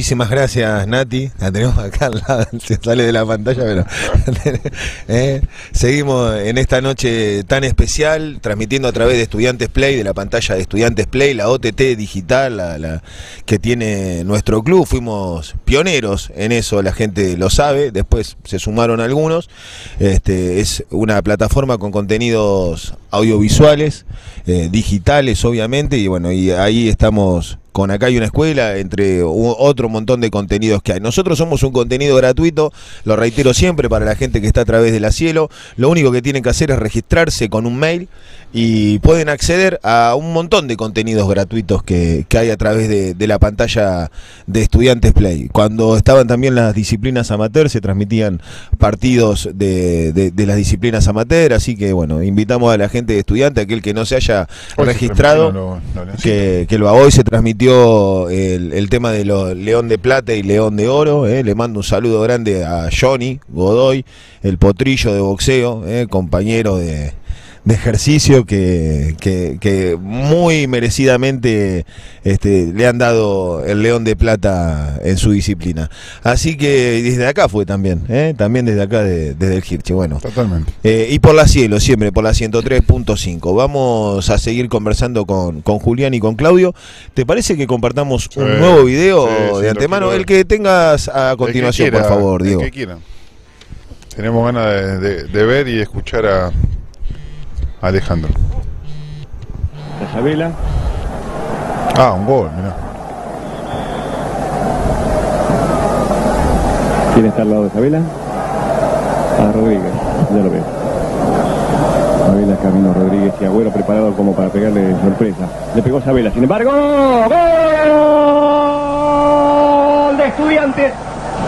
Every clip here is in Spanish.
muchísimas gracias, Nati. La tenemos acá al lado, se sale de la pantalla, pero eh, seguimos en esta noche tan especial, transmitiendo a través de Estudiantes Play, de la pantalla de Estudiantes Play, la OTT digital la, que tiene nuestro club. Fuimos pioneros en eso, la gente lo sabe. Después se sumaron algunos. Este, es una plataforma con contenidos audiovisuales, eh, digitales, obviamente, y bueno, y ahí estamos con Acá hay una escuela, entre otro montón de contenidos que hay. Nosotros somos un contenido gratuito, lo reitero siempre para la gente que está a través de la cielo. Lo único que tienen que hacer es registrarse con un mail y pueden acceder a un montón de contenidos gratuitos que, que hay a través de, de, la pantalla de Estudiantes Play. Cuando estaban también las disciplinas amateur, se transmitían partidos de, de, de las disciplinas amateur, así que bueno, invitamos a la gente de estudiante, aquel que no se haya hoy registrado, lo, lo que, que lo haga hoy se el, tema de los León de Plata y León de Oro, eh. le mando un saludo grande a Johnny Godoy, el potrillo de boxeo, eh, compañero de de ejercicio que, que, que, muy merecidamente este, le han dado el León de Plata en su disciplina. Así que desde acá fue también, ¿eh? también desde acá, de, desde el Hirche. Bueno, totalmente. Eh, y por la cielo, siempre por la 103.5. Vamos a seguir conversando con, con Julián y con Claudio. ¿Te parece que compartamos un nuevo video sí, de antemano? El que tengas a continuación, quiera, por favor, Diego. El que quieran. Tenemos ganas de, de, de ver y escuchar a Alejandro. Isabela. Ah, un gol, mirá. ¿Quién está al lado de Isabela? A Rodríguez, ya lo veo. Isabela, Camino Rodríguez y Agüero preparado como para pegarle sorpresa. Le pegó Isabela, sin embargo, ¡gol de estudiantes!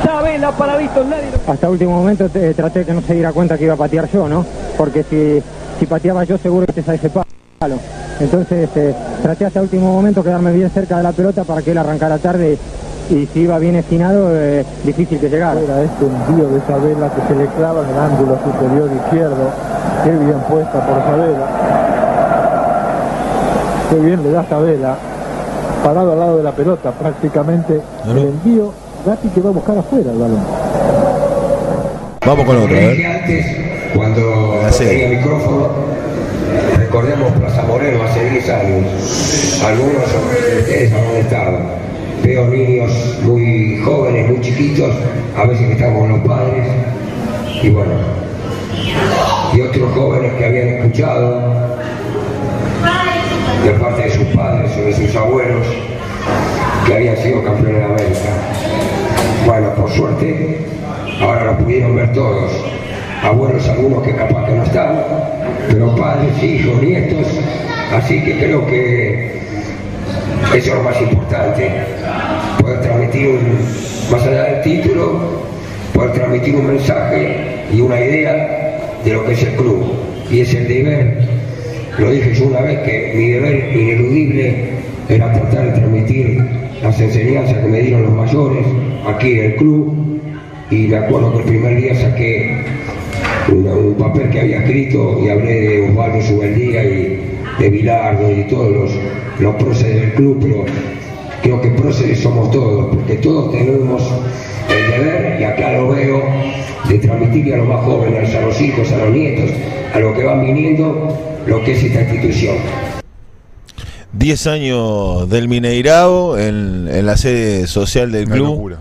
Isabela para Víctor nadie. Hasta último momento te, traté de que no se diera cuenta que iba a patear yo, ¿no? Porque si si pateaba yo seguro que te sale ese palo. Entonces este, traté hasta el último momento quedarme bien cerca de la pelota para que él arrancara tarde y si iba bien esquinado, eh, difícil que llegara. Era este envío de Sabela que se le clava en el ángulo superior izquierdo. Qué bien puesta por Sabela. Qué bien le da Sabela. Parado al lado de la pelota prácticamente. El envío, Gatti que va a buscar afuera el balón. Vamos con otro, ¿eh? Cuando tenía micrófono, recordemos Plaza Moreno hace 10 años, algunos de ustedes habrán estado, veo niños muy jóvenes, muy chiquitos, a veces que están con los padres, y bueno, y otros jóvenes que habían escuchado de parte de sus padres o de sus abuelos que habían sido campeones de América. Bueno, por suerte, ahora lo pudieron ver todos abuelos algunos que capaz que no están, pero padres, hijos, nietos, así que creo que eso es lo más importante, poder transmitir un, más allá del título, poder transmitir un mensaje y una idea de lo que es el club, y es el deber, lo dije yo una vez, que mi deber ineludible era tratar de transmitir las enseñanzas que me dieron los mayores aquí en el club, y me acuerdo que el primer día saqué un, un, papel que había escrito y hablé de Osvaldo Subeldía y de Bilardo y todos los, los próceres del club, pero creo que próceres somos todos, porque todos tenemos el deber, y acá lo veo, de transmitirle a los más jóvenes, a los hijos, a los nietos, a los que van viniendo, lo que es esta institución. 10 años del Mineirao en, en, la sede social del Una club.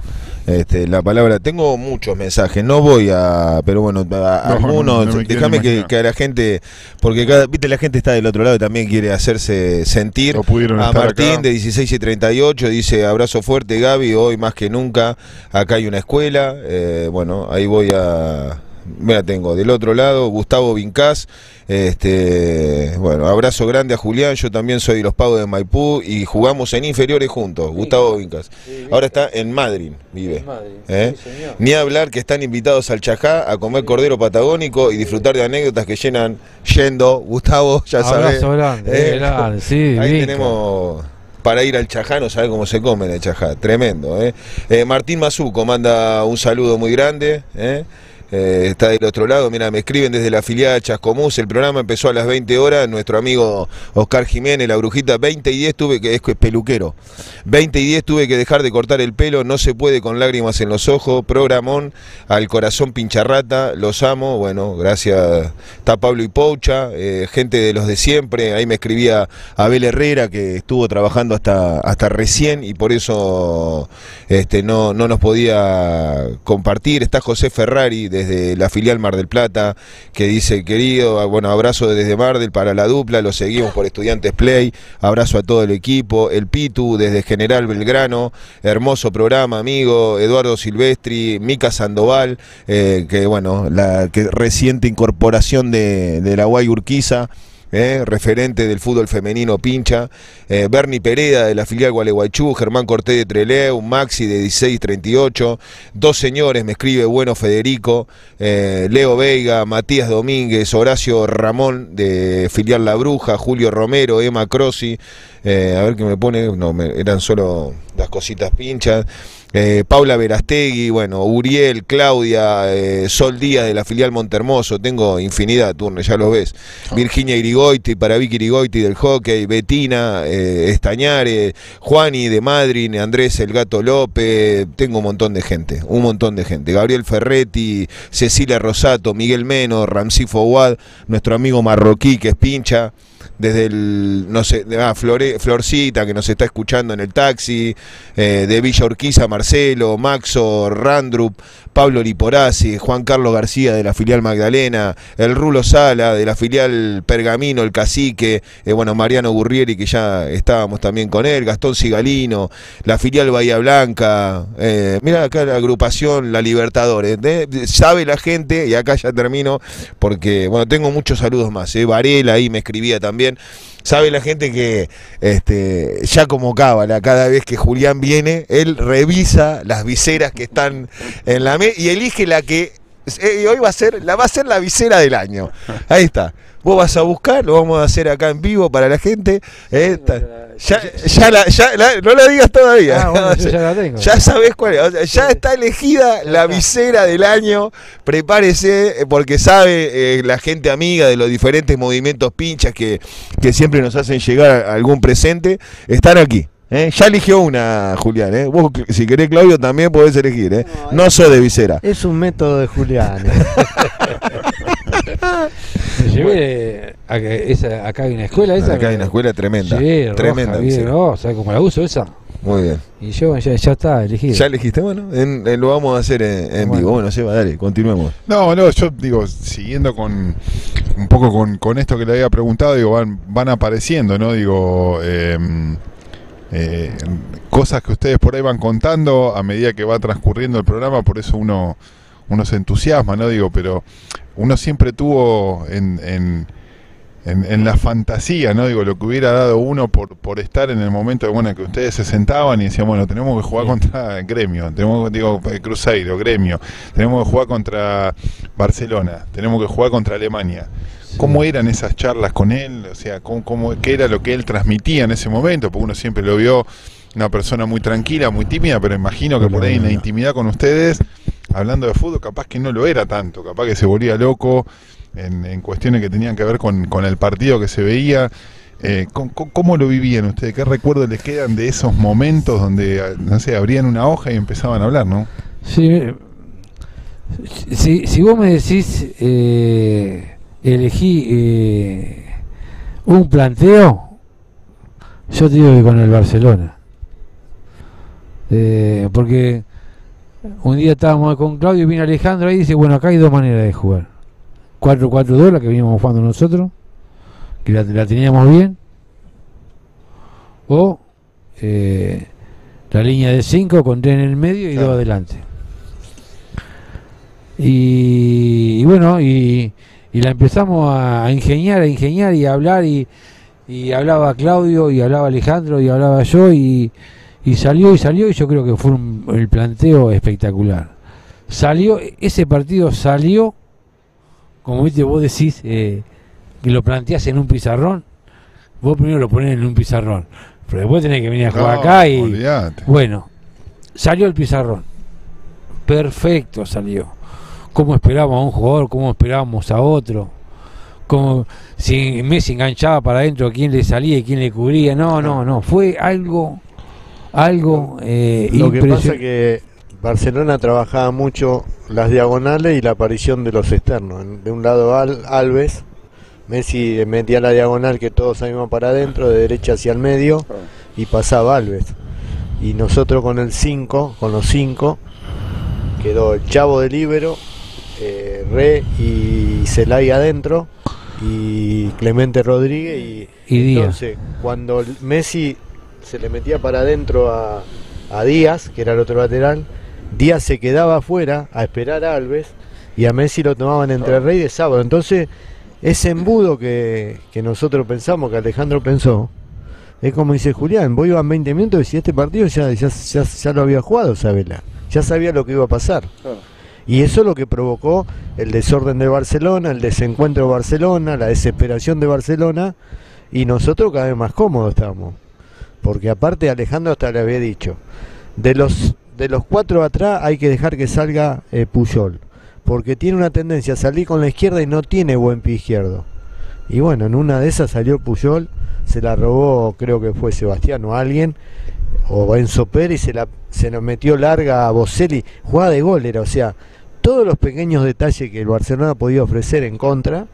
Este, la palabra, tengo muchos mensajes, no voy a, pero bueno, a No, algunos, no déjame que, a la gente, porque cada, viste, la gente está del otro lado y también quiere hacerse sentir. A Martín acá. de 16 y 38 dice, abrazo fuerte Gaby, hoy más que nunca, acá hay una escuela, eh, bueno, ahí voy a... Mira, tengo del otro lado Gustavo Vincás. Este, bueno, abrazo grande a Julián. Yo también soy de los pagos de Maipú y jugamos en inferiores juntos. Gustavo Vincás. Ahora está en Madrid, vive. ¿Eh? Ni hablar que están invitados al Chajá a comer cordero patagónico y disfrutar de anécdotas que llenan yendo. Gustavo, ya sabes. Abrazo grande, grande, sí, Ahí Vinca. tenemos para ir al Chajá, no sabe cómo se come en el Chajá, tremendo. ¿eh? Eh, Martín Mazuco manda un saludo muy grande. ¿eh? Eh, está del otro lado. Mira, me escriben desde la filial Chascomús. El programa empezó a las 20 horas. Nuestro amigo Oscar Jiménez, la brujita, 20 y 10 tuve que, es peluquero. 20 y 10 tuve que dejar de cortar el pelo. No se puede con lágrimas en los ojos. Programón al corazón pincharrata. Los amo. Bueno, gracias. Está Pablo y Poucha, eh, gente de los de siempre. Ahí me escribía Abel Herrera, que estuvo trabajando hasta, hasta recién y por eso este, no, no nos podía compartir. Está José Ferrari desde la filial Mar del Plata, que dice, querido, bueno, abrazo desde Mar del para la dupla, lo seguimos por Estudiantes Play, abrazo a todo el equipo, el Pitu desde General Belgrano, hermoso programa, amigo, Eduardo Silvestri, Mica Sandoval, eh, que bueno, la reciente incorporación de, de la Guay Urquiza. ¿Eh? referente del fútbol femenino pincha, eh, Bernie Pereda de la filial Gualeguaychú, Germán Cortés de Treleu, Maxi de 1638, dos señores, me escribe Bueno Federico, eh, Leo Veiga, Matías Domínguez, Horacio Ramón de filial La Bruja, Julio Romero, Emma Crossi, a ver qué me pone, no, eran solo las cositas pinchas. Eh, Paula Verastegui, bueno, Uriel, Claudia, eh, Sol Díaz de la filial Montermoso, tengo infinidad, turno, ya lo ves. Virginia Irigoiti, para Vicky Irigoiti del hockey, Betina, eh, Estañare, Juani de Madrid, Andrés El Gato López, tengo un montón de gente, un montón de gente. Gabriel Ferretti, Cecilia Rosato, Miguel Meno, Ramsí Fouad, nuestro amigo marroquí que es pincha desde el, no sé, ah, Florcita que nos está escuchando en el taxi, eh, de Villa Urquiza, Marcelo, Maxo, Randrup, Pablo Liporazzi, Juan Carlos García de la filial Magdalena, el Rulo Sala de la filial Pergamino, el Cacique, eh, bueno, Mariano Gurrieri que ya estábamos también con él, Gastón Cigalino, la filial Bahía Blanca, eh, mira acá la agrupación La Libertadores, sabe la gente, y acá ya termino, porque bueno, tengo muchos saludos más, Varela ahí me escribía también, sabe la gente que este, ya como cábala, cada vez que Julián viene, él revisa las viseras que están en la mesa y elige la que eh, hoy va a ser, la va a ser la visera del año. Ahí está. Vos vas a buscar, lo vamos a hacer acá en vivo para la gente. Eh, ya, ya, la, ya no la digas todavía. Ah, ya la tengo. Ya sabés cuál es. ya está elegida la visera del año. Prepárese, eh, porque sabe eh, la gente amiga de los diferentes movimientos pinchas que, que siempre nos hacen llegar algún presente. Están aquí. Ya eligió una, Julián. ¿eh? Vos, si querés, Claudio, también podés elegir. ¿eh? No, no soy de visera. Es un método de Julián. Me llevé a, esa, acá hay una escuela esa. Acá hay una escuela tremenda. Tremenda. Bien, ¿no? ¿Sabes cómo la uso esa? Muy bien. Y yo ya, ya está elegido. ¿Ya elegiste? Bueno, lo vamos a hacer en, vivo. Bueno, Seba, dale, continuemos. No, no, yo digo, siguiendo con un poco con, con esto que le había preguntado, digo, van, van apareciendo, ¿no? Digo, eh, eh, cosas que ustedes por ahí van contando a medida que va transcurriendo el programa, por eso uno, uno se entusiasma, ¿no? Digo, pero uno siempre tuvo en, en, en, la fantasía, ¿no? Digo, lo que hubiera dado uno por, por estar en el momento de, bueno, que ustedes se sentaban y decían, bueno, tenemos que jugar contra Gremio, tenemos, digo, Cruzeiro, Gremio, tenemos que jugar contra Barcelona, tenemos que jugar contra Alemania. ¿Cómo eran esas charlas con él? O sea, ¿cómo, cómo, ¿qué era lo que él transmitía en ese momento? Porque uno siempre lo vio una persona muy tranquila, muy tímida, pero imagino que por ahí en la intimidad con ustedes hablando de fútbol, capaz que no lo era tanto, capaz que se volvía loco en, cuestiones que tenían que ver con, el partido que se veía. Eh, ¿cómo, lo vivían ustedes? ¿Qué recuerdos les quedan de esos momentos donde, no sé, abrían una hoja y empezaban a hablar, no? Sí, si, si vos me decís, eh, elegí eh, un planteo, yo te digo que con el Barcelona. Eh, porque un día estábamos con Claudio y viene Alejandro ahí y dice, bueno, acá hay dos maneras de jugar. 4-4-2, la que veníamos jugando nosotros, que la, teníamos bien. O eh, la línea de 5 con 3 en el medio y 2 adelante. Y, bueno, y, la empezamos a, ingeniar, a ingeniar y a hablar y, y hablaba Claudio y hablaba Alejandro y hablaba yo y y salió y salió y yo creo que fue el planteo espectacular. Salió, ese partido salió, como viste vos decís, eh, que lo planteás en un pizarrón, vos primero lo ponés en un pizarrón, pero después tenés que venir a jugar acá y... Bueno, salió el pizarrón, perfecto salió, cómo esperábamos a un jugador, cómo esperábamos a otro. Como si Messi enganchaba para adentro, quién le salía y quién le cubría. No, no, no. Fue algo, algo eh, Lo que pasa que Barcelona trabajaba mucho las diagonales y la aparición de los externos. De un lado Al- Alves, Messi metía la diagonal que todos salimos para adentro, de derecha hacia el medio, y pasaba Alves. Y nosotros con el 5, con los 5, quedó el Chavo de Libero, eh, Re y Celay adentro, y Clemente Rodríguez y, Y entonces cuando Messi se le metía para adentro a, a Díaz, que era el otro lateral, Díaz se quedaba afuera a esperar a Alves y a Messi lo tomaban entre Rey de sábado. Entonces, ese embudo que, que nosotros pensamos, que Alejandro pensó, es como dice Julián, vos iban 20 minutos y este partido ya, ya, ya, ya lo había jugado Sabela, ya sabía lo que iba a pasar. Y eso es lo que provocó el desorden de Barcelona, el desencuentro de Barcelona, la desesperación de Barcelona, y nosotros cada vez más cómodos estábamos. Porque aparte Alejandro hasta le había dicho, de los de los cuatro atrás hay que dejar que salga eh, Puyol, porque tiene una tendencia a salir con la izquierda y no tiene buen pie izquierdo. Y bueno, en una de esas salió Puyol, se la robó, creo que fue Sebastián o alguien, o Enzo Pérez, se la, se la metió larga a Boselli, jugada de gol era, o sea, todos los pequeños detalles que el Barcelona podía ofrecer en contra,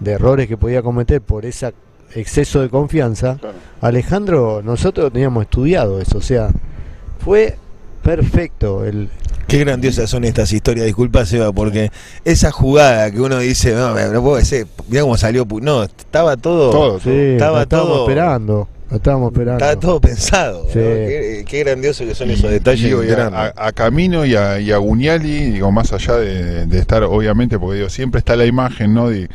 de errores que podía cometer por ese exceso de confianza, Alejandro, nosotros teníamos estudiado eso, o sea, fue perfecto el, Qué grandiosas son estas historias, disculpa Seba, porque esa jugada que uno dice, no, no puedo decir, mira cómo salió, Pu-". no, estaba todo, Todo, Sí, Estaba estábamos todo- esperando. Estábamos esperando. estaba todo pensado. ¿no? Sí. Qué, qué grandioso que son esos detalles. Digo, y a, grandes. a- a Camino y a, y a Gugnali, digo, más allá de, de estar, obviamente, porque digo, siempre está la imagen, ¿no? De,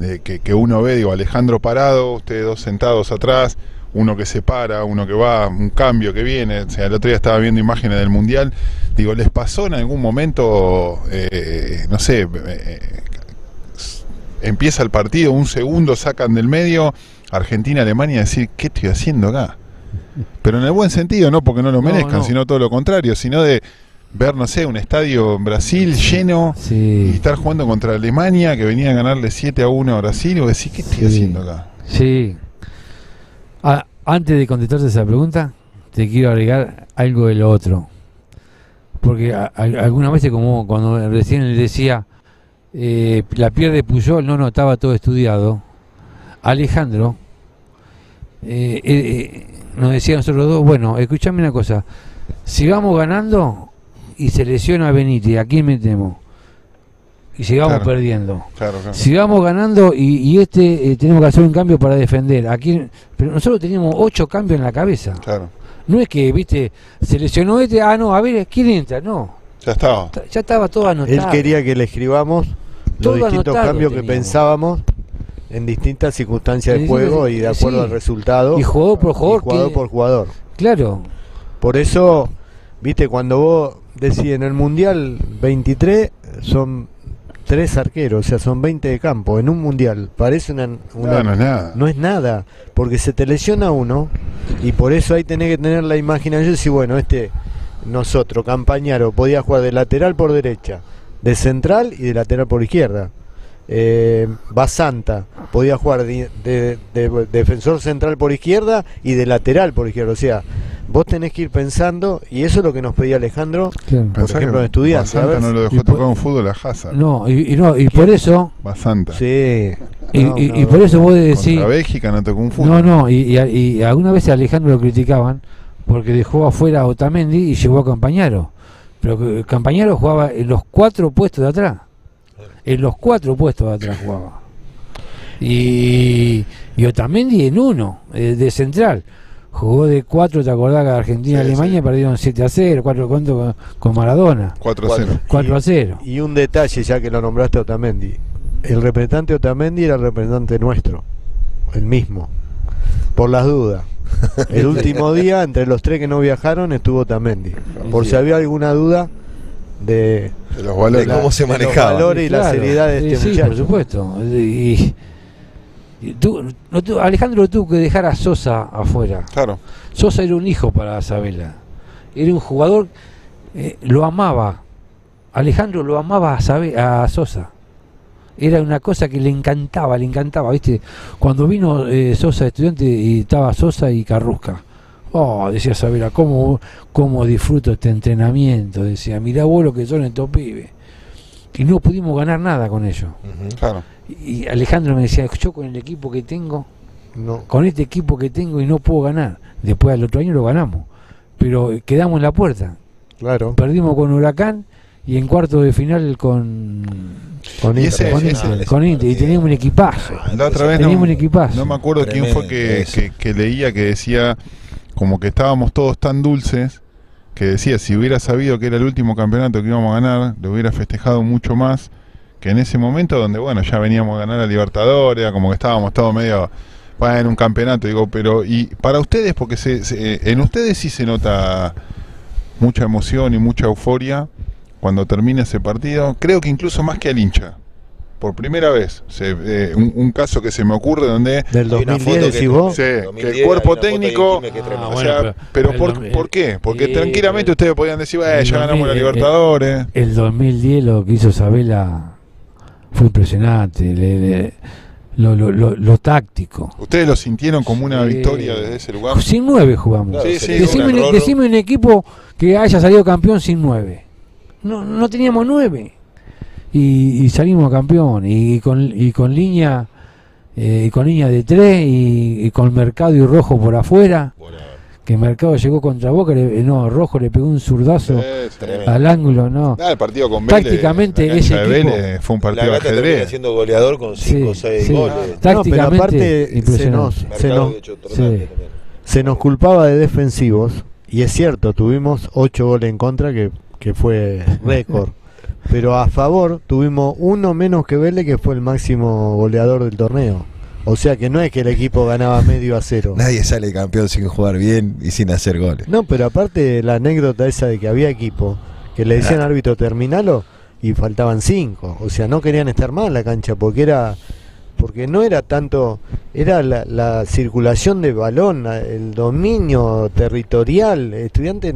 de que, que uno ve, digo, Alejandro parado, ustedes dos sentados atrás, uno que se para, uno que va, un cambio que viene. O sea, el otro día estaba viendo imágenes del Mundial. Digo, ¿les pasó en algún momento, eh, no sé, eh, empieza el partido, un segundo sacan del medio, Argentina-Alemania, decir, ¿qué estoy haciendo acá? Pero en el buen sentido, no porque no lo No, merezcan, no. sino todo lo contrario, sino de ver, no sé, un estadio en Brasil lleno y estar jugando contra Alemania, que venía a ganarle 7 a 1 a Brasil, y vos decís, ¿qué estoy Sí. haciendo acá? sí. Ah, antes de contestarte esa pregunta, te quiero agregar algo de lo otro. Porque a- a- algunas veces, como cuando recién le decía, eh, la pierde Puyol, no, no, estaba todo estudiado. Alejandro eh, eh, nos decía a nosotros dos, bueno, escúchame una cosa, si vamos ganando y se lesiona Benítez, ¿a quién metemos? Y sigamos Claro. perdiendo. Claro, claro. Si vamos ganando y, y este eh, tenemos que hacer un cambio para defender. Aquí, pero nosotros teníamos ocho cambios en la cabeza. Claro. No es que, viste, se lesionó este, ah, no, a ver, ¿quién entra? No, Ya estaba. ta- ya estaba todo anotado. Él quería que le escribamos Todo los distintos cambios que pensábamos en distintas circunstancias de juego y de acuerdo sí. al resultado. Y jugador por jugador. y jugador que- por jugador. Claro, Por eso, viste, cuando vos decís en el Mundial 23 son tres arqueros, o sea, son 20 de campo en un Mundial. Parece una... una- No, no es nada. no es nada, porque se te lesiona uno y por eso ahí tenés que tener la imaginación y decir, bueno, este, nosotros, Campañaro, podía jugar de lateral por derecha, de central y de lateral por izquierda. Eh, Basanta podía jugar de, de- de defensor central por izquierda y de lateral por izquierda. O sea, vos tenés que ir pensando, y eso es lo que nos pedía Alejandro, claro. por Pensá ejemplo, en estudiantes. Basanta a ver no lo y dejó por- tocar un fútbol a Hazard. No, y, y no, y por eso, Basanta. Sí. y, No, y- no, y por eso vos decís, Contra Bélgica no tocó un fútbol. no, no, y, y, y algunas veces a Alejandro lo criticaban porque dejó afuera a Otamendi y llevó a Campañaro. Pero que Campañaro jugaba en los cuatro puestos de atrás. En los cuatro puestos de atrás jugaba. Y, y Otamendi en uno, eh, de central. Jugó de cuatro, ¿te acordás que Argentina y Sí, Alemania sí. perdieron 7 a 0, 4 cuánto con, con Maradona? 4 a 0. 4 a 0. Y un detalle, ya que lo nombraste a Otamendi. El representante Otamendi era el representante nuestro, el mismo, por las dudas. El último día, entre los tres que no viajaron, estuvo Otamendi. Por si había alguna duda de, De los valores. De cómo se de los manejaba. valores y la Claro, seriedad de este sí, muchacho. por supuesto. Y, y tú- no tu- Alejandro tuvo que dejar a Sosa afuera. Claro. Sosa era un hijo para Isabela. Era un jugador, eh, lo amaba. Alejandro lo amaba a, Sabe- a Sosa. Era una cosa que le encantaba, le encantaba, ¿viste? Cuando vino eh, Sosa estudiante y estaba Sosa y Carrusca. Oh, decía Sabela, ¿cómo, cómo disfruto este entrenamiento? Decía, mirá vos lo que son estos pibes. Y no pudimos ganar nada con ellos. Claro. Y Alejandro me decía, yo con el equipo que tengo, No. con este equipo que tengo y no puedo ganar. Después al otro año lo ganamos. Pero eh, quedamos en la puerta. Claro. Perdimos con Huracán y en cuarto de final con Con Y Inter. ese- con ese- Inter, con Inter, y teníamos un equipazo. La otra vez no, Teníamos un equipazo. no me acuerdo quién fue que- que leía que decía como que estábamos todos tan dulces que decía si hubiera sabido que era el último campeonato que íbamos a ganar, lo hubiera festejado mucho más que en ese momento donde bueno ya veníamos a ganar a Libertadores, como que estábamos todos medio bueno, un campeonato, digo, pero y para ustedes porque se, se- en ustedes sí se nota mucha emoción y mucha euforia cuando termina ese partido, creo que incluso más que al hincha. Por primera vez, se- eh, un, un caso que se me ocurre donde Del Hay una 2010 foto que- decís vos. Sí, que 2010 el cuerpo técnico. Que. Ah, o bueno, sea, pero- por, ¿por qué? Porque eh, tranquilamente ustedes podían decir, eh, ya ganamos la 2000, eh, Libertadores. El 2010 lo que hizo Sabela fue impresionante. le- le- lo, lo, lo, lo táctico. ¿Ustedes lo sintieron como una Sí. victoria desde ese lugar? Sin nueve jugamos. Claro, Sí, sí, Decime un decime un equipo que haya salido campeón sin nueve. No, no teníamos nueve. Y, y salimos campeón. Y con, y con línea eh, y con línea de tres y, y con Mercado y Rojo por afuera. Que Mercado llegó contra Boca. le- no, Rojo le pegó un zurdazo al ángulo. No. Ah, el partido con Vélez. Tácticamente, ese equipo- Vélez fue un partido ajedrez. siendo goleador con 5 o Sí, 6 sí. goles. No, pero Tácticamente aparte se nos, se nos culpaba de defensivos y es cierto, tuvimos 8 goles en contra que, que fue récord. Pero a favor tuvimos uno menos que Vélez que fue el máximo goleador del torneo. O sea que no es que el equipo ganaba medio a cero. Nadie sale campeón sin jugar bien y sin hacer goles. No, pero aparte la anécdota esa de que había equipo que le decían al árbitro terminalo y faltaban cinco. O sea, no querían estar más en la cancha porque era porque no era tanto era la, la circulación de balón, el dominio territorial. El estudiante,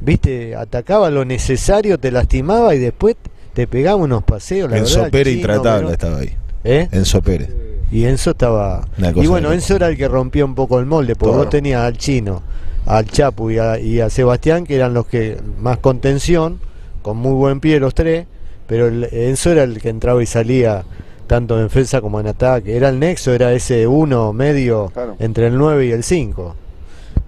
viste, atacaba lo necesario, te lastimaba y después te pegaba unos paseos. La Enzo verdad, Pérez Chino, intratable estaba ahí. ¿Eh? Enzo Pérez. Y Enzo estaba. Y bueno, de Enzo era el que rompía un poco el molde, porque vos tenías al chino, al Chapu y a, y a Sebastián, que eran los que más contención, con muy buen pie los tres, pero el- Enzo era el que entraba y salía tanto en defensa como en ataque. Era el nexo, era ese uno medio Claro. entre el 9 y el 5.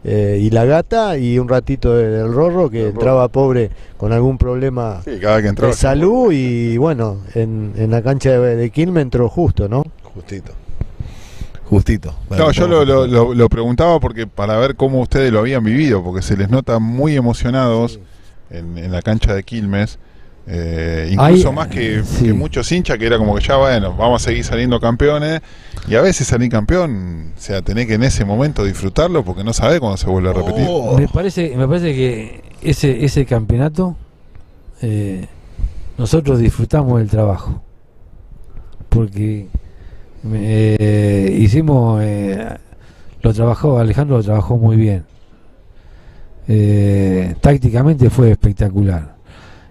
Eh, y la gata y un ratito de- del Rorro que entraba pobre con algún problema Sí, cada vez que entraba. de salud y bueno, en, en la cancha de, de Quilmes entró justo, ¿no? Justito. Justito. No, yo lo, lo- lo- lo preguntaba porque para ver cómo ustedes lo habían vivido, porque se les nota muy emocionados en, en la cancha de Quilmes, eh, incluso más que, sí. que muchos hinchas que era como que ya bueno, vamos a seguir saliendo campeones y a veces salir campeón, o sea, tenés que en ese momento disfrutarlo porque no sabés cuándo se vuelve a repetir. Oh. Me parece, me parece que ese, ese campeonato eh, nosotros disfrutamos del trabajo. Porque eh, hicimos, eh, lo trabajó, Alejandro lo trabajó muy bien. Eh, tácticamente fue espectacular.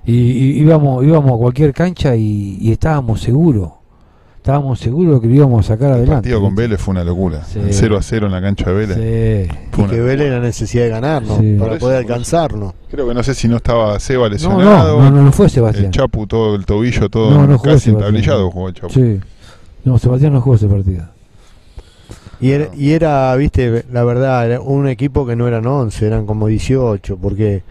Y, y íbamos, íbamos a cualquier cancha y, y estábamos seguros. Estábamos seguros que lo íbamos a sacar El adelante. partido con. Vélez fue una locura. Sí. El 0 a 0 en la cancha de Vélez. Sí. Fue Y que Vélez la necesidad de ganarnos Sí. para eso, poder alcanzarnos. Creo que no sé si no estaba Seba No, lesionado. no, no, no fue El Sebastián. Chapu, todo el tobillo, todo No, no casi entablillado jugó el Chapu. Sí. No, Sebastián no jugó ese partido. Y era, y era, viste, la verdad, era un equipo que no eran 11, eran como 18, porque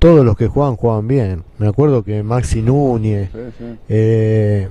todos los que jugaban jugaban bien. Me acuerdo que Maxi Núñez, eh,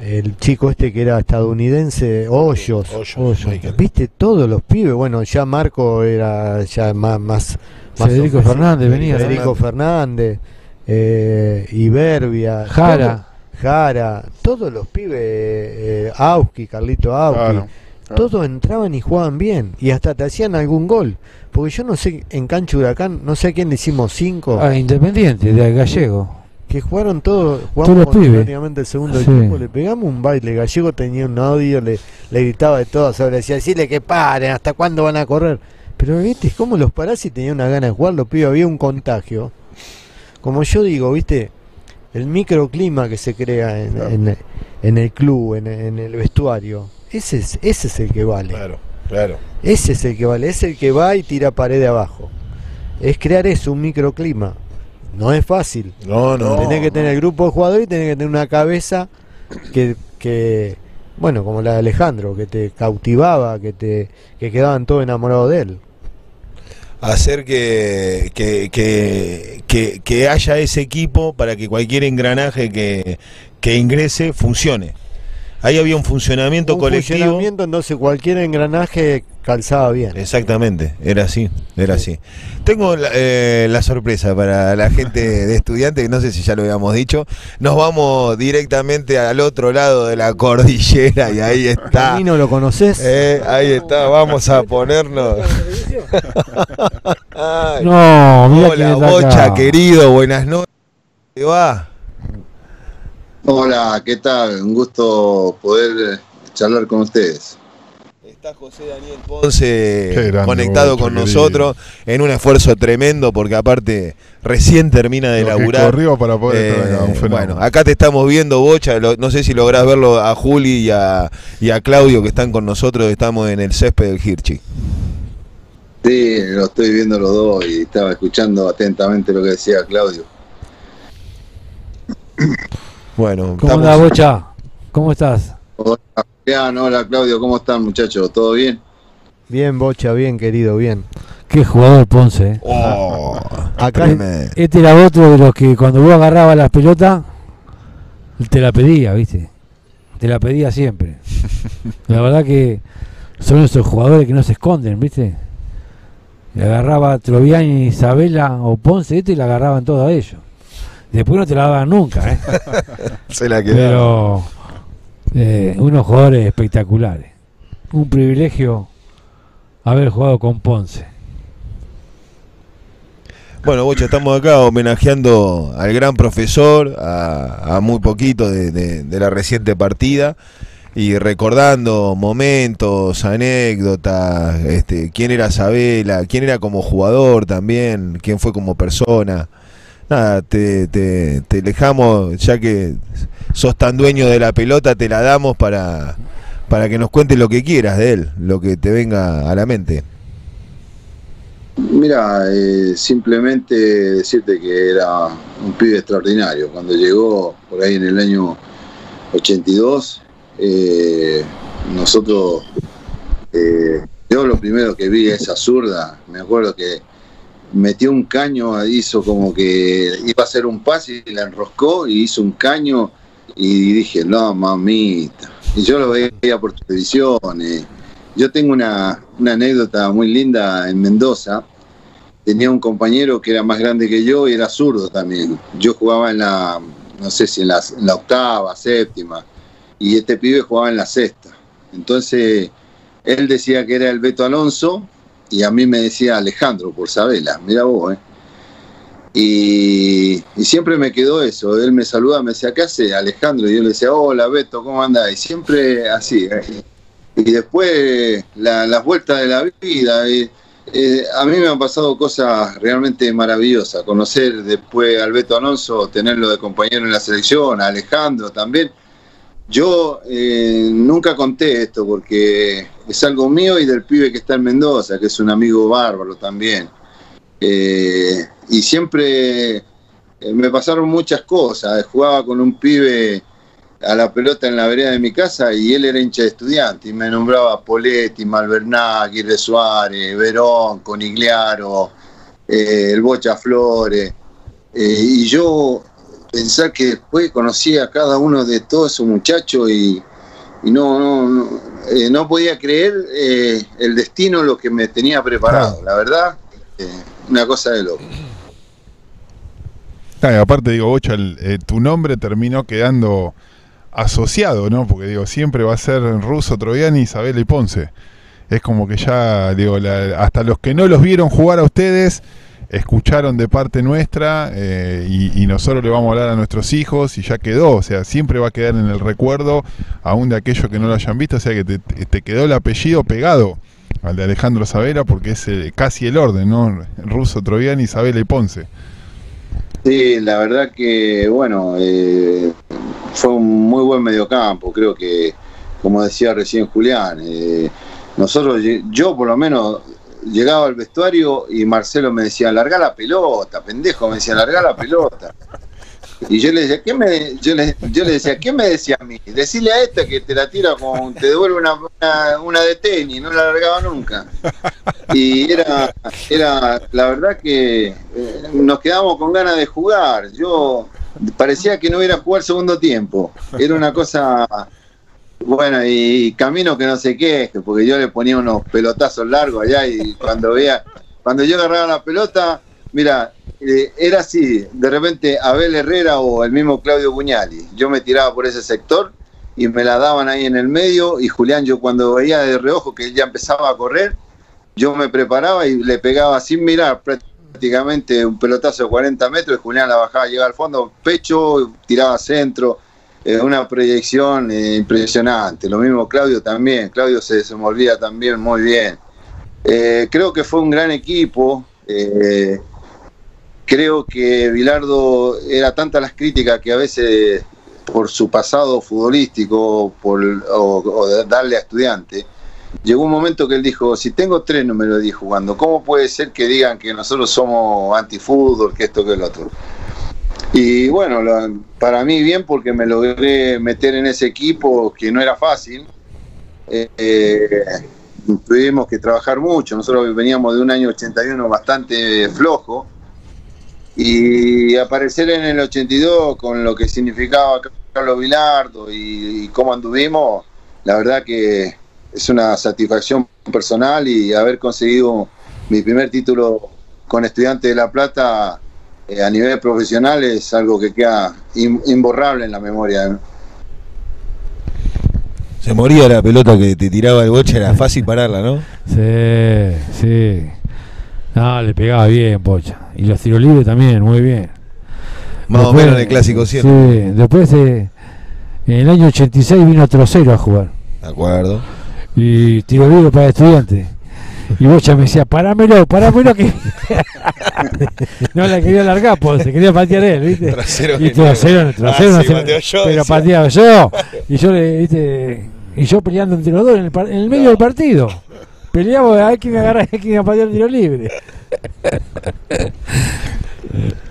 el chico este que era estadounidense, Hoyos, Hoyos, viste, todos los pibes. Bueno, ya Marco era ya más. más, más Federico ofensivo. Fernández venía. Federico Fernández, eh, Iberbia, Jara. Jara, todos los pibes, eh, Auski, Carlito Auski, Claro. Todos entraban y jugaban bien y hasta te hacían algún gol. Porque yo no sé, en Cancha Huracán, no sé a quién le hicimos cinco, Ah, Independiente, de Gallego. que jugaron todos, Todos jugamos pibes. prácticamente el segundo Sí. equipo, le pegamos un baile, Gallego tenía un audio, le, le gritaba de todo, sobre decía, decirle que paren, hasta cuándo van a correr. Pero viste, ¿cómo los parás y tenía una gana de jugar? Los pibes, había un contagio. Como yo digo, viste, el microclima que se crea en, en- en el club, en, en el vestuario, ese es, ese es el que vale. Claro, claro. Ese es el que vale, es el que va y tira pared de abajo. Es crear eso, un microclima. No es fácil. No, no. tenés que tener grupo de jugadores y tenés que tener una cabeza que, que, bueno, como la de Alejandro, que te cautivaba, que te que quedaban todos enamorados de él. hacer que, que, que, que- que haya ese equipo para que cualquier engranaje que, que ingrese funcione. Ahí había un funcionamiento Un colectivo. funcionamiento, entonces cualquier engranaje calzaba bien. Exactamente, era así, era así. Tengo la, eh, la sorpresa para la gente de estudiantes, que no sé si ya lo habíamos dicho. Nos vamos directamente al otro lado de la cordillera y ahí está. Camino lo conoces. Eh, ahí está, vamos a ponernos. Ay. No, mira Hola, Bocha, acá. querido, buenas noches. ¿Qué va? Hola, ¿qué tal? Un gusto poder eh, charlar con ustedes. Está José Daniel Ponce grande, conectado con querido. nosotros en un esfuerzo tremendo porque aparte recién termina de Lo laburar. corrió para poder estar acá, un Eh, bueno, acá te estamos viendo, Bocha. lo- no sé si lográs verlo a Juli y a, y a Claudio que están con nosotros. Estamos en el césped del Hirchi. Sí, lo estoy viendo los dos y estaba escuchando atentamente lo que decía Claudio. Bueno, ¿Cómo estamos- andás, Bocha? ¿Cómo estás? Hola, Julián, hola Claudio, ¿cómo están muchachos? ¿Todo bien? Bien, Bocha, bien, querido, bien. Qué jugador Ponce. eh. Oh, Acá tremendo. Este era otro de los que cuando vos agarrabas las pelotas, te la pedía, ¿viste? Te la pedía siempre. La verdad que son esos jugadores que no se esconden, ¿viste? Le agarraba Troviani, Isabela o Ponce, este y la agarraban todos ellos. Después no te la daban nunca, ¿eh? Se la quedó. Pero eh, unos jugadores espectaculares. Un privilegio haber jugado con Ponce. Bueno, Bocha, estamos acá homenajeando al gran profesor, a, a muy poquito de, de- de la reciente partida y recordando momentos, anécdotas, este, quién era Sabela, quién era como jugador también, quién fue como persona. Nada, te, te, te dejamos, ya que sos tan dueño de la pelota, te la damos para, para que nos cuentes lo que quieras de él, lo que te venga a la mente. Mira, eh, simplemente decirte que era un pibe extraordinario. Cuando llegó por ahí en el año 82, eh, nosotros, eh, yo lo primero que vi esa zurda, me acuerdo que metió un caño, hizo como que iba a hacer un pase y la enroscó y hizo un caño y dije, no, mamita. Y yo lo veía por televisión. Yo tengo una, una anécdota muy linda en Mendoza. Tenía un compañero que era más grande que yo y era zurdo también. Yo jugaba en la, no sé si en la, en la octava, séptima, y este pibe jugaba en la sexta. Entonces, él decía que era el Beto Alonso y a mí me decía Alejandro por Sabela. Mira vos, ¿eh? Y, siempre me quedó eso. Él me saludaba, me decía, ¿qué hace Alejandro? Y yo le decía, hola Beto, ¿cómo andás? Y siempre así. ¿eh? Y después la- las vueltas de la vida. eh, a mí me han pasado cosas realmente maravillosas. Conocer después a Alberto Alonso, tenerlo de compañero en la selección, a Alejandro también. Yo eh, nunca conté esto porque es algo mío y del pibe que está en Mendoza, que es un amigo bárbaro también. Eh, y siempre eh, me pasaron muchas cosas. Jugaba con un pibe a la pelota en la vereda de mi casa y él era hincha de estudiante y me nombraba Poletti, Malverná, Aguirre Suárez, Verón, Conigliaro, el Bocha Flores. Y yo pensar que después conocí a cada uno de todos esos muchachos y, y no, no, no, eh, no podía creer eh, el destino, lo que me tenía preparado. La verdad, eh, una cosa de loco. Aparte digo, Bocha, tu nombre terminó quedando asociado, ¿no? Porque digo, siempre va a ser Russo, Troviani, Isabela y Ponce. Es como que ya, digo, la- hasta los que no los vieron jugar a ustedes, escucharon de parte nuestra eh, y, nosotros le vamos a hablar a nuestros hijos y ya quedó, o sea, siempre va a quedar en el recuerdo aún de aquellos que no lo hayan visto, o sea que te, quedó el apellido pegado al de Alejandro Sabela porque es casi el orden, ¿no? Russo, Troviani, Isabela y Ponce. Sí, la verdad que, bueno, eh, fue un muy buen mediocampo. Creo que, como decía recién Julián, eh, nosotros, yo por lo menos, llegaba al vestuario y Marcelo me decía, larga la pelota, pendejo, me decía, larga la pelota. Y yo le decía, ¿qué me, yo le, yo le decía, ¿qué me decía a mí? Decirle a esta que te la tira como te devuelve una, una, de tenis, no la largaba nunca. Y era, era la verdad que eh, nos quedamos con ganas de jugar. Yo parecía que no hubiera jugado el segundo tiempo. Era una cosa bueno, y camino que no se queje, porque yo le ponía unos pelotazos largos allá y cuando veía, cuando yo agarraba la pelota, mira, eh, era así, de repente Abel Herrera o el mismo Claudio Buñali, yo me tiraba por ese sector y me la daban ahí en el medio y Julián yo cuando veía de reojo que él ya empezaba a correr, yo me preparaba y le pegaba sin mirar prácticamente un pelotazo de 40 metros y Julián la bajaba, llegaba al fondo, pecho, tiraba centro, eh, una proyección eh, impresionante. Lo mismo Claudio también, Claudio se desenvolvía también muy bien. creo que fue un gran equipo. Creo que Bilardo era tanta las críticas que a veces por su pasado futbolístico por, o, darle a estudiante, llegó un momento que él dijo, si tengo tres lo di jugando, ¿cómo puede ser que digan que nosotros somos antifútbol, que esto, que el otro? Y bueno, para mí bien porque me logré meter en ese equipo que no era fácil. Eh, tuvimos que trabajar mucho, nosotros veníamos de un año 81 bastante flojo y aparecer en el 82 con lo que significaba Carlos Vilardo y, cómo anduvimos, la verdad que es una satisfacción personal y haber conseguido mi primer título con Estudiantes de La Plata eh, a nivel profesional es algo que queda imborrable en la memoria. Se moría la pelota que te tiraba el boche, era fácil pararla, ¿no? Sí, sí. No, le pegaba bien, Pocha. Y los tiros libres también, muy bien. Más o menos en el clásico siempre. Sí, después eh, en el año 86 vino Trocero a jugar. De acuerdo. Y tiro libre para estudiantes. Y Bocha me decía, parámelo, parámelo que. no la quería largar, pues se quería patear él, ¿viste? Trasero y trasero, trasero, ah, pero pateaba yo. Y yo le, ¿viste? Y yo peleando entre los dos en el, en el medio del partido. Peleamos a ver quién agarra a quién a patear el tiro libre.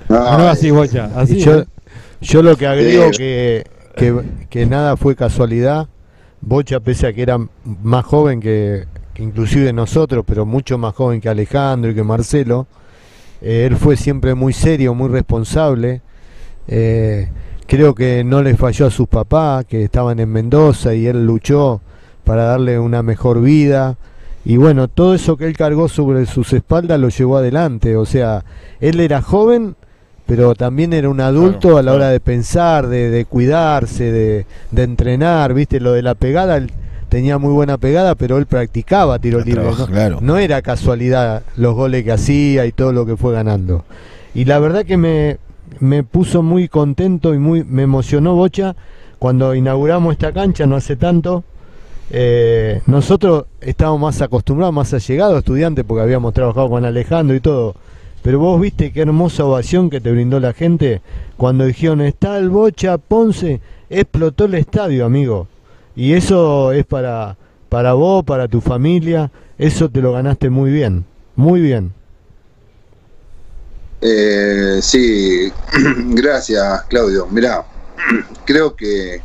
No, así, Bocha. Así, yo, yo lo que agrego que, que, nada fue casualidad. Bocha, pese a que era más joven que, inclusive nosotros, pero mucho más joven que Alejandro y que Marcelo, eh, él fue siempre muy serio, muy responsable. Eh, creo que no le falló a sus papás, que estaban en Mendoza, y él luchó para darle una mejor vida. Y bueno, todo eso que él cargó sobre sus espaldas lo llevó adelante. O sea, él era joven, pero también era un adulto a la hora de pensar, de, cuidarse, de, entrenar. ¿Viste? Lo de la pegada, él tenía muy buena pegada, pero él practicaba tiro libre. ¿no? no era casualidad los goles que hacía y todo lo que fue ganando. Y la verdad que me, me puso muy contento y muy me emocionó Bocha cuando inauguramos esta cancha no hace tanto eh, nosotros estábamos más acostumbrados, más allegados estudiantes porque habíamos trabajado con Alejandro y todo. Pero vos viste qué hermosa ovación que te brindó la gente cuando dijeron está el Bocha Ponce, explotó el estadio, amigo. Y eso es para, para vos, para tu familia, eso te lo ganaste muy bien, muy bien. Eh, sí, gracias Claudio. Mirá, creo que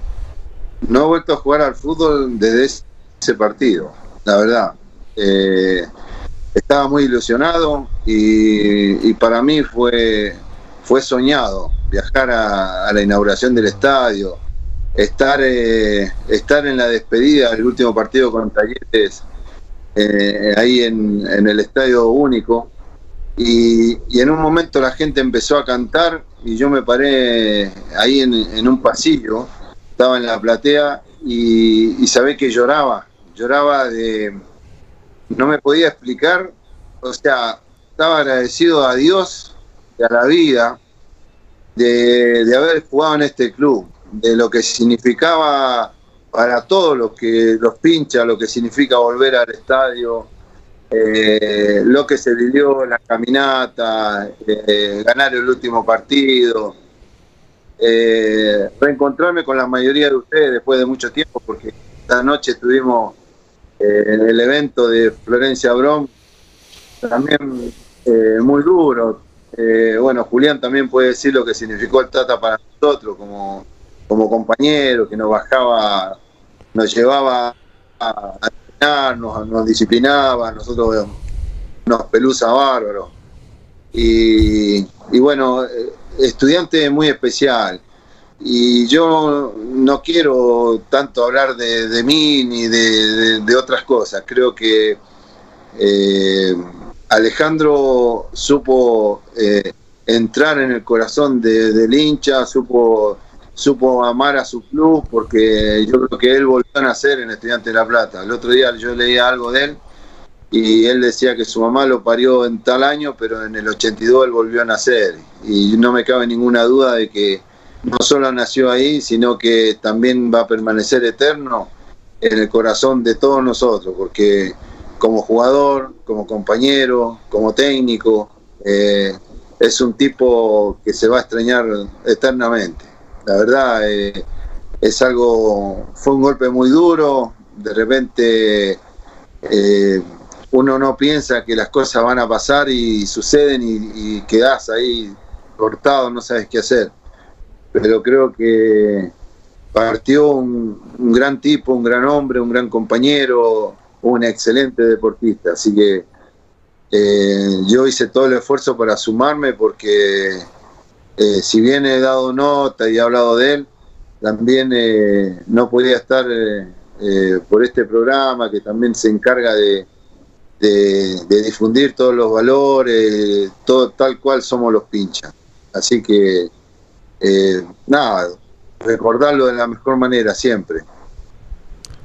no he vuelto a jugar al fútbol desde ese partido, la verdad. Eh, estaba muy ilusionado y, para mí fue, fue soñado viajar a, la inauguración del estadio, estar, eh, estar en la despedida del último partido con Talleres eh, ahí en, el estadio único. Y, en un momento la gente empezó a cantar y yo me paré ahí en un pasillo estaba en la platea y, y sabé que lloraba, lloraba de, no me podía explicar, o sea, estaba agradecido a Dios y a la vida de, haber jugado en este club, de lo que significaba para todos los que los pincha, lo que significa volver al estadio, eh, lo que se vivió, la caminata, eh, ganar el último partido, eh, reencontrarme con la mayoría de ustedes después de mucho tiempo, porque esta noche estuvimos en el evento de Florencia Brom, también muy duro. bueno, Julián también puede decir lo que significó el Tata para nosotros como, como compañero, que nos bajaba, nos llevaba a, nos, disciplinaba, nosotros nos pelusa bárbaro. Y, bueno, eh, estudiante muy especial. Y yo no quiero tanto hablar de, mí ni de, otras cosas. Creo que eh, Alejandro supo eh, entrar en el corazón del hincha, supo supo amar a su club porque yo creo que él volvió a nacer en Estudiante de La Plata. El otro día yo leía algo de él y él decía que su mamá lo parió en tal año, pero en el 82 él volvió a nacer. Y no me cabe ninguna duda de que no solo nació ahí, sino que también va a permanecer eterno en el corazón de todos nosotros, porque como jugador, como compañero, como técnico, eh, es un tipo que se va a extrañar eternamente. La verdad, eh, es algo, fue un golpe muy duro, de repente eh, uno no piensa que las cosas van a pasar y suceden y, y quedás ahí cortado, no sabes qué hacer. Pero creo que partió un, gran tipo, un gran hombre, un gran compañero, un excelente deportista. Así que eh, yo hice todo el esfuerzo para sumarme porque eh, si bien he dado nota y he hablado de él, también eh, no podía estar eh, por este programa que también se encarga de, difundir todos los valores, todo tal cual somos los pinchas. Así que, nada, recordarlo de la mejor manera siempre.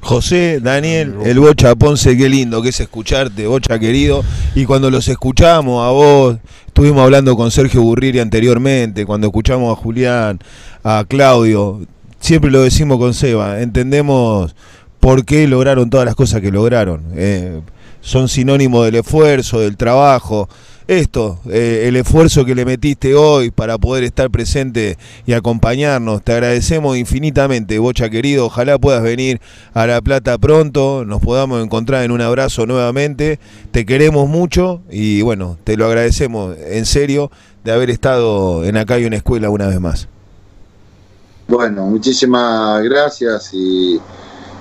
José, Daniel, el Bocha Ponce, qué lindo que es escucharte, Bocha querido. Y cuando los escuchamos a vos, estuvimos hablando con Sergio Burriri anteriormente, cuando escuchamos a Julián, a Claudio, siempre lo decimos con Seba, entendemos por qué lograron todas las cosas que lograron. Eh, son sinónimos del esfuerzo, del trabajo esto, eh, el esfuerzo que le metiste hoy para poder estar presente y acompañarnos. Te agradecemos infinitamente, Bocha querido. Ojalá puedas venir a La Plata pronto, nos podamos encontrar en un abrazo nuevamente. Te queremos mucho y bueno, te lo agradecemos en serio de haber estado en acá y una escuela una vez más. Bueno, muchísimas gracias y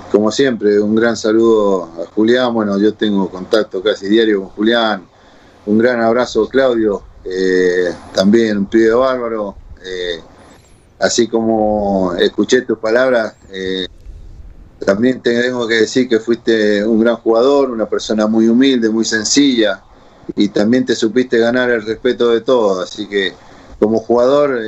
como siempre, un gran saludo a Julián. Bueno, yo tengo contacto casi diario con Julián un gran abrazo, Claudio. Eh, también un pibe bárbaro. Eh, así como escuché tus palabras, eh, también tengo que decir que fuiste un gran jugador, una persona muy humilde, muy sencilla, y también te supiste ganar el respeto de todos. Así que como jugador,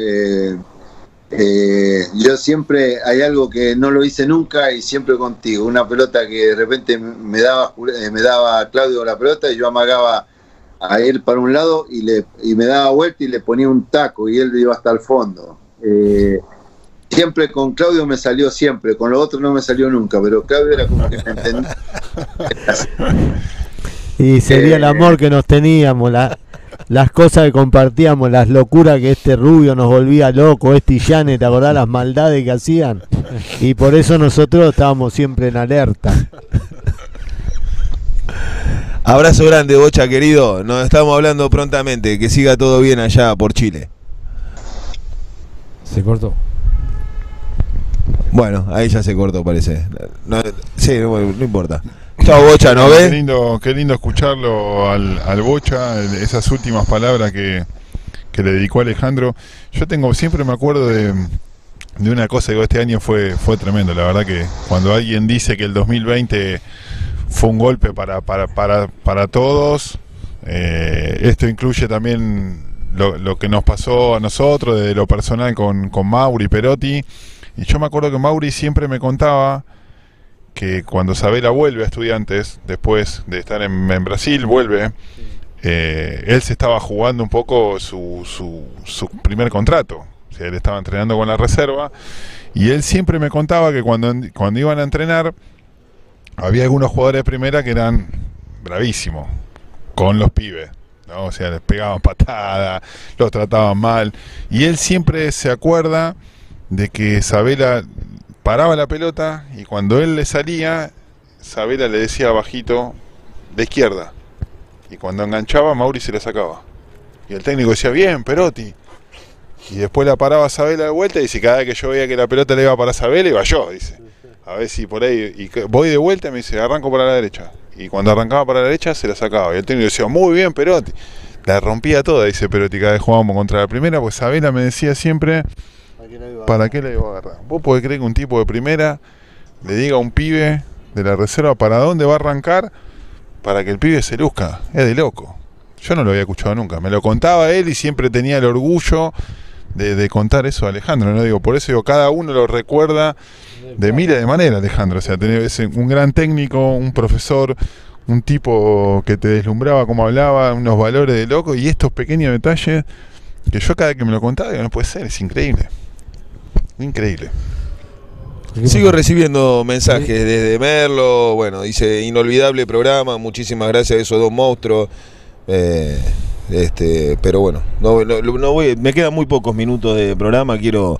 yo siempre hay algo que no lo hice nunca y siempre contigo. Una pelota que de repente me daba, me daba Claudio la pelota y yo amagaba a él para un lado y, le, y me daba vuelta y le ponía un taco y él iba hasta el fondo. Eh, siempre con Claudio me salió siempre, con los otros no me salió nunca, pero Claudio era como que me entendía. y sería el amor que nos teníamos, las cosas que compartíamos, las locuras que este rubio nos volvía loco, este Yane, ¿te acordás las maldades que hacían? Y por eso nosotros estábamos siempre en alerta. Abrazo grande, Bocha querido. Nos estamos hablando prontamente. Que siga todo bien allá por Chile. Se cortó. Bueno, ahí ya se cortó, parece. No, sí, no, importa. Chao, Bocha, ¿no ves? Qué lindo, qué lindo escucharlo al, al Bocha, esas últimas palabras que, que le dedicó Alejandro. Yo tengo, siempre me acuerdo de, de una cosa que este año fue, fue tremendo. La verdad que cuando alguien dice que el 2020 fue un golpe para, para, para, para todos. Eh, esto incluye también lo, lo, que nos pasó a nosotros, de lo personal con, con Mauri Perotti. Y yo me acuerdo que Mauri siempre me contaba que cuando Sabela vuelve a estudiantes, después de estar en, Brasil, vuelve, eh, él se estaba jugando un poco su, su, su primer contrato. O sea, él estaba entrenando con la reserva. Y él siempre me contaba que cuando, cuando iban a entrenar, había algunos jugadores de primera que eran bravísimos. con los pibes. ¿no? O sea, les pegaban patadas, los trataban mal. Y él siempre se acuerda de que Sabela paraba la pelota y cuando él le salía, Sabela le decía bajito de izquierda. Y cuando enganchaba, Mauri se la sacaba. Y el técnico decía, bien, Perotti. Y después la paraba Sabela de vuelta y dice, cada vez que yo veía que la pelota le iba para Sabela, iba yo, dice. A ver si por ahí, y voy de vuelta y me dice, arranco para la derecha. Y cuando arrancaba para la derecha, se la sacaba. Y el técnico decía, muy bien, Perotti. La rompía toda, dice Perotti, cada vez jugábamos contra la primera, pues Sabela me decía siempre, ¿para qué la iba a agarrar? ¿Vos podés creer que un tipo de primera le diga a un pibe de la reserva para dónde va a arrancar para que el pibe se luzca? Es de loco. Yo no lo había escuchado nunca. Me lo contaba él y siempre tenía el orgullo de, de contar eso a Alejandro. No digo, por eso digo, cada uno lo recuerda de miles de maneras, Alejandro. O sea, tenía ese- un gran técnico, un profesor, un tipo que te deslumbraba como hablaba, unos valores de loco y estos pequeños detalles que yo cada vez que me lo contaba, digo, no puede ser, es increíble. Increíble. Sigo recibiendo mensajes desde Merlo, bueno, dice inolvidable programa, muchísimas gracias a esos dos monstruos. Eh, este, pero bueno, no, no- no voy, me quedan muy pocos minutos de programa, quiero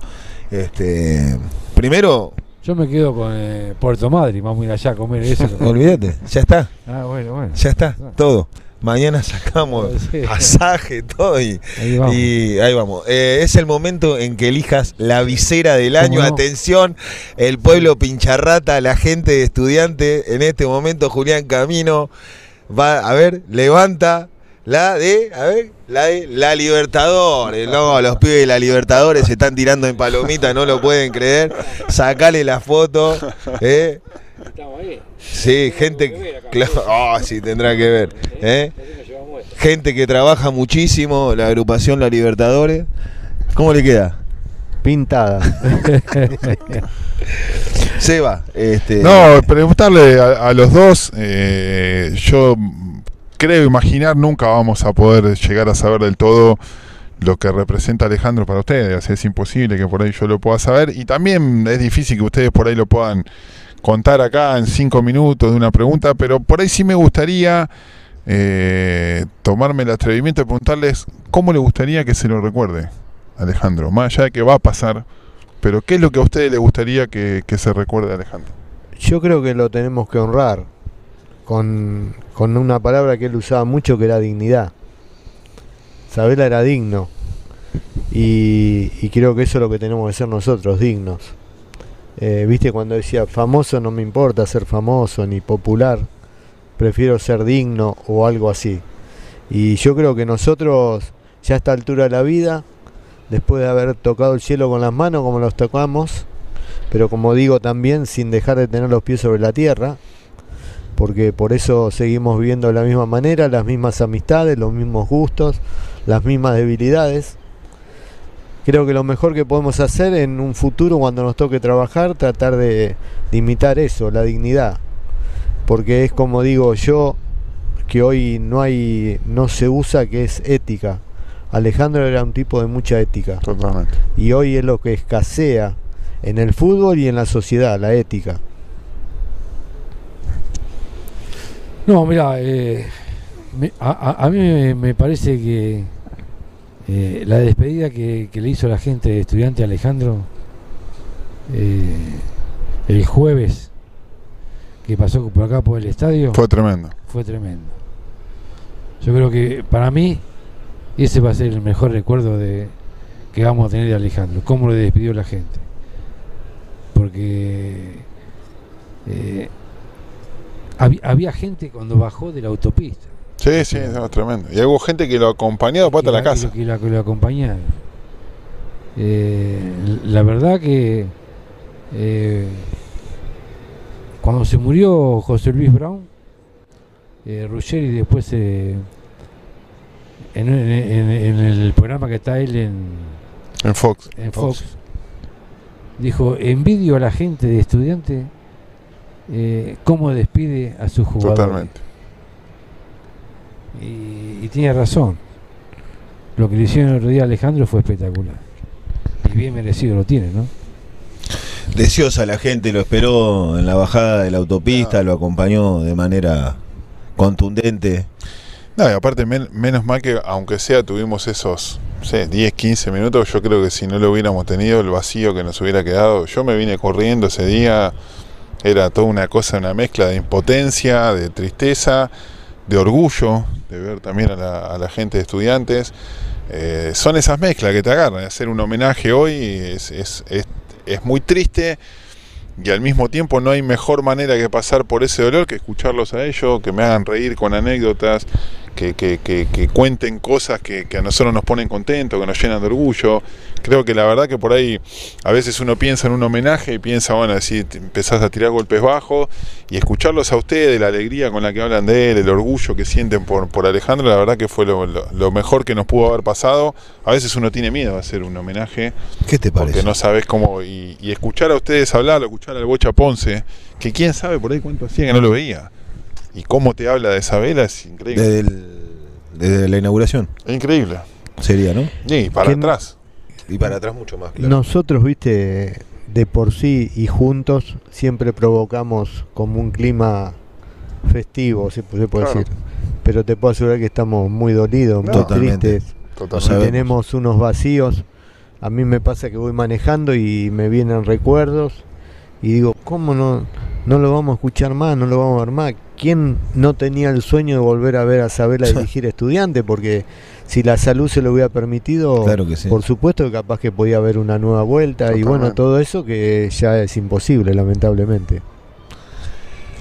este primero, Yo me quedo con eh, Puerto Madrid, vamos a ir allá a comer eso. olvídate, ya está, Ah, bueno, bueno. ya está, todo. Mañana sacamos Sí. pasaje, todo y Ahí vamos. Y ahí vamos. Eh, es el momento en que elijas la visera del año. Atención, el pueblo pincharrata, la gente estudiante. En este momento, Julián Camino va, a ver, levanta la de, a ver, la de la Libertadores. No, los pibes de la Libertadores se están tirando en palomita, no lo pueden creer. Sacale la foto. ¿eh? Sí, gente. Claro, ah, sí, tendrá que ver. ¿eh? Gente que trabaja muchísimo, la agrupación La Libertadores. ¿Cómo le queda? Pintada. Seba, este. No, preguntarle a, a los dos, eh, yo creo imaginar nunca vamos a poder llegar a saber del todo lo que representa Alejandro para ustedes, es imposible que por ahí yo lo pueda saber. Y también es difícil que ustedes por ahí lo puedan contar acá en cinco minutos de una pregunta, pero por ahí sí me gustaría eh, tomarme el atrevimiento de preguntarles cómo le gustaría que se lo recuerde, Alejandro, más allá de que va a pasar, pero qué es lo que a ustedes les gustaría que, se recuerde de Alejandro. Yo creo que lo tenemos que honrar con, con una palabra que él usaba mucho que era dignidad. Sabela era digno y, creo que eso es lo que tenemos que ser nosotros, dignos. Eh, Viste cuando decía, famoso no me importa ser famoso ni popular, prefiero ser digno o algo así. Y yo creo que nosotros, ya a esta altura de la vida, después de haber tocado el cielo con las manos como los tocamos, pero como digo también sin dejar de tener los pies sobre la tierra, porque por eso seguimos viviendo de la misma manera, las mismas amistades, los mismos gustos, las mismas debilidades. Creo que lo mejor que podemos hacer en un futuro cuando nos toque trabajar, tratar de, de imitar eso, la dignidad. Porque es como digo yo, que hoy no hay, no se usa que es ética. Alejandro era un tipo de mucha ética. Totalmente. Y hoy es lo que escasea en el fútbol y en la sociedad, la ética. No, mira, eh, me- a, mí me, me parece que eh, la despedida que, que le hizo la gente de estudiante Alejandro eh, el jueves que pasó por acá por el estadio Fue tremendo. fue tremendo. Yo creo que para mí ese va a ser el mejor recuerdo de que vamos a tener de Alejandro, cómo le despidió la gente. Porque eh, había, había gente cuando bajó de la autopista. Sí, sí, no, tremendo. Y hubo gente que lo acompañó después hasta la casa. lo- Que, la- que lo acompañaron. Eh, la verdad que eh, cuando se murió José Luis Brown, eh, Ruggeri después eh, en, en- en- en el programa que está él en, En Fox. en Fox, dijo, envidio a la gente de estudiante eh, cómo despide a sus jugadores. Totalmente. Y, y tiene razón. Lo que le hicieron el otro día a Alejandro fue espectacular. Y bien merecido lo tiene, ¿no? Deseosa la gente, lo esperó en la bajada de la autopista, lo acompañó de manera contundente. No, y aparte, men- menos mal que, aunque sea, tuvimos esos no sé, 10, 15 minutos. Yo creo que si no lo hubiéramos tenido, el vacío que nos hubiera quedado. Yo me vine corriendo ese día. Era toda una cosa, una mezcla de impotencia, de tristeza, de orgullo, de ver también a la, gente de estudiantes. Eh, son esas mezclas que te agarran. Hacer un homenaje hoy es, es muy triste y al mismo tiempo no hay mejor manera que pasar por ese dolor que escucharlos a ellos, que me hagan reír con anécdotas, que, que, que, que cuenten cosas que, a nosotros nos ponen contentos, que nos llenan de orgullo. Creo que la verdad que por ahí a veces uno piensa en un homenaje y piensa, bueno, así empezás a tirar golpes bajos y escucharlos a ustedes, la alegría con la que hablan de él, el orgullo que sienten por, por Alejandro, la verdad que fue lo, lo- lo mejor que nos pudo haber pasado. A veces uno tiene miedo de hacer un homenaje ¿Qué te parece? porque no sabes cómo. Y, y escuchar a ustedes hablar, escuchar al Bocha Ponce, que quién sabe por ahí cuánto hacía que no lo veía. Y cómo te habla de Isabela es increíble. Desde, el- desde la inauguración increíble. sería, ¿no? Y para ¿Qué- atrás. Y para atrás mucho más, claro. Nosotros, viste, de por sí y juntos siempre provocamos como un clima festivo, si se puede Claro. decir. Pero te puedo asegurar que estamos muy dolidos, muy Totalmente. tristes. Totalmente. Tenemos unos vacíos. A mí me pasa que voy manejando y me vienen recuerdos y digo, ¿cómo no, no lo vamos a escuchar más? No lo vamos a ver más. ¿Quién no tenía el sueño de volver a ver a Sabela dirigir estudiante? Porque si la salud se lo hubiera permitido, Claro que sí. por supuesto que capaz que podía haber una nueva vuelta y bueno, todo eso que ya es imposible, lamentablemente.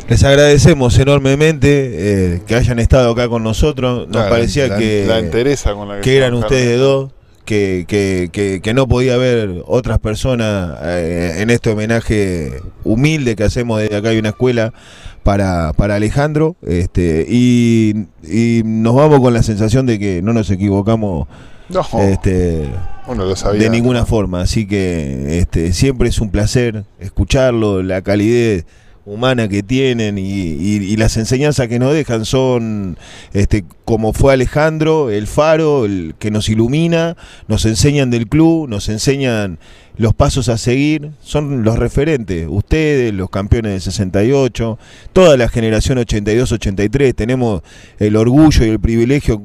Les agradecemos enormemente eh, que hayan estado acá con nosotros. Nos La- parecía la- que, La entereza con la que, eran ustedes dos, que, que, que, que no podía haber otras personas eh, en este homenaje humilde que hacemos desde acá hay una escuela para, para Alejandro. Este, y, y nos vamos con la sensación de que no nos equivocamos No, este, uno lo sabía. de ninguna forma. Así que este, siempre es un placer escucharlo, la calidez humana que tienen y, las enseñanzas que nos dejan son este como fue Alejandro, el faro, el que nos ilumina, nos enseñan del club, nos enseñan los pasos a seguir, son los referentes, ustedes, los campeones del 68, toda la generación 82-83, tenemos el orgullo y el privilegio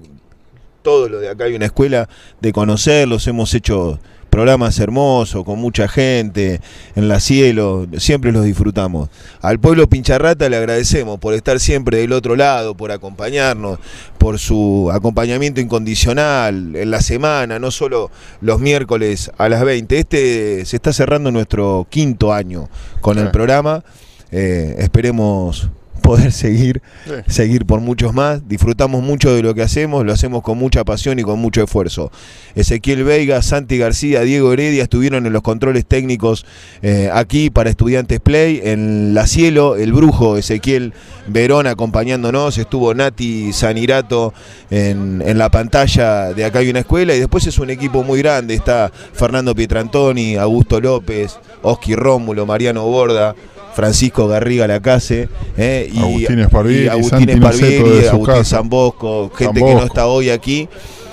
todo lo de acá hay una escuela de conocerlos, hemos hecho programas hermosos con mucha gente en la cielo, siempre los disfrutamos. Al pueblo Pincharrata le agradecemos por estar siempre del otro lado, por acompañarnos, por su acompañamiento incondicional en la semana, no solo los miércoles a las 20. Este se está cerrando nuestro quinto año con el programa. Eh, esperemos poder seguir Sí. seguir por muchos más. Disfrutamos mucho de lo que hacemos, lo hacemos con mucha pasión y con mucho esfuerzo. Ezequiel Veiga, Santi García, Diego Heredia estuvieron en los controles técnicos eh, aquí para Estudiantes Play. En La Cielo, el brujo Ezequiel Verón acompañándonos. Estuvo Nati Sanirato en, en la pantalla de Acá hay una escuela. Y después es un equipo muy grande. Está Fernando Pietrantoni, Augusto López, Oski Rómulo, Mariano Borda. Francisco Garriga Lacase, eh, y Agustín Esparvieri, y Agustín Esparvieri, Agustín. Zambosco, gente que no está hoy aquí,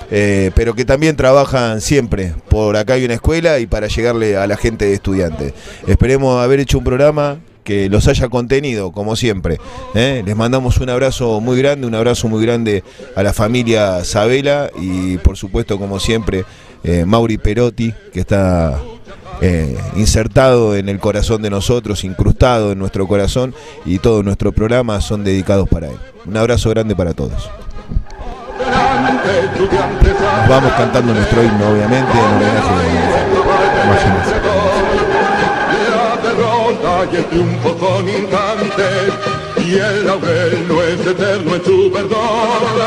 eh, pero que también trabajan siempre. Por acá hay una escuela y para llegarle a la gente de estudiantes. Esperemos haber hecho un programa que los haya contenido, como siempre. ¿eh? Les mandamos un abrazo muy grande, un abrazo muy grande a la familia Sabela y por supuesto, como siempre, eh, Mauri Perotti, que está eh, insertado en el corazón de nosotros, incrustado en nuestro corazón y todo nuestro programa son dedicados para él. Un abrazo grande para todos. Nos vamos cantando nuestro himno, obviamente, en homenaje a Imagínense. La derrota y el triunfo son instantes y el laurel no es eterno en su verdor.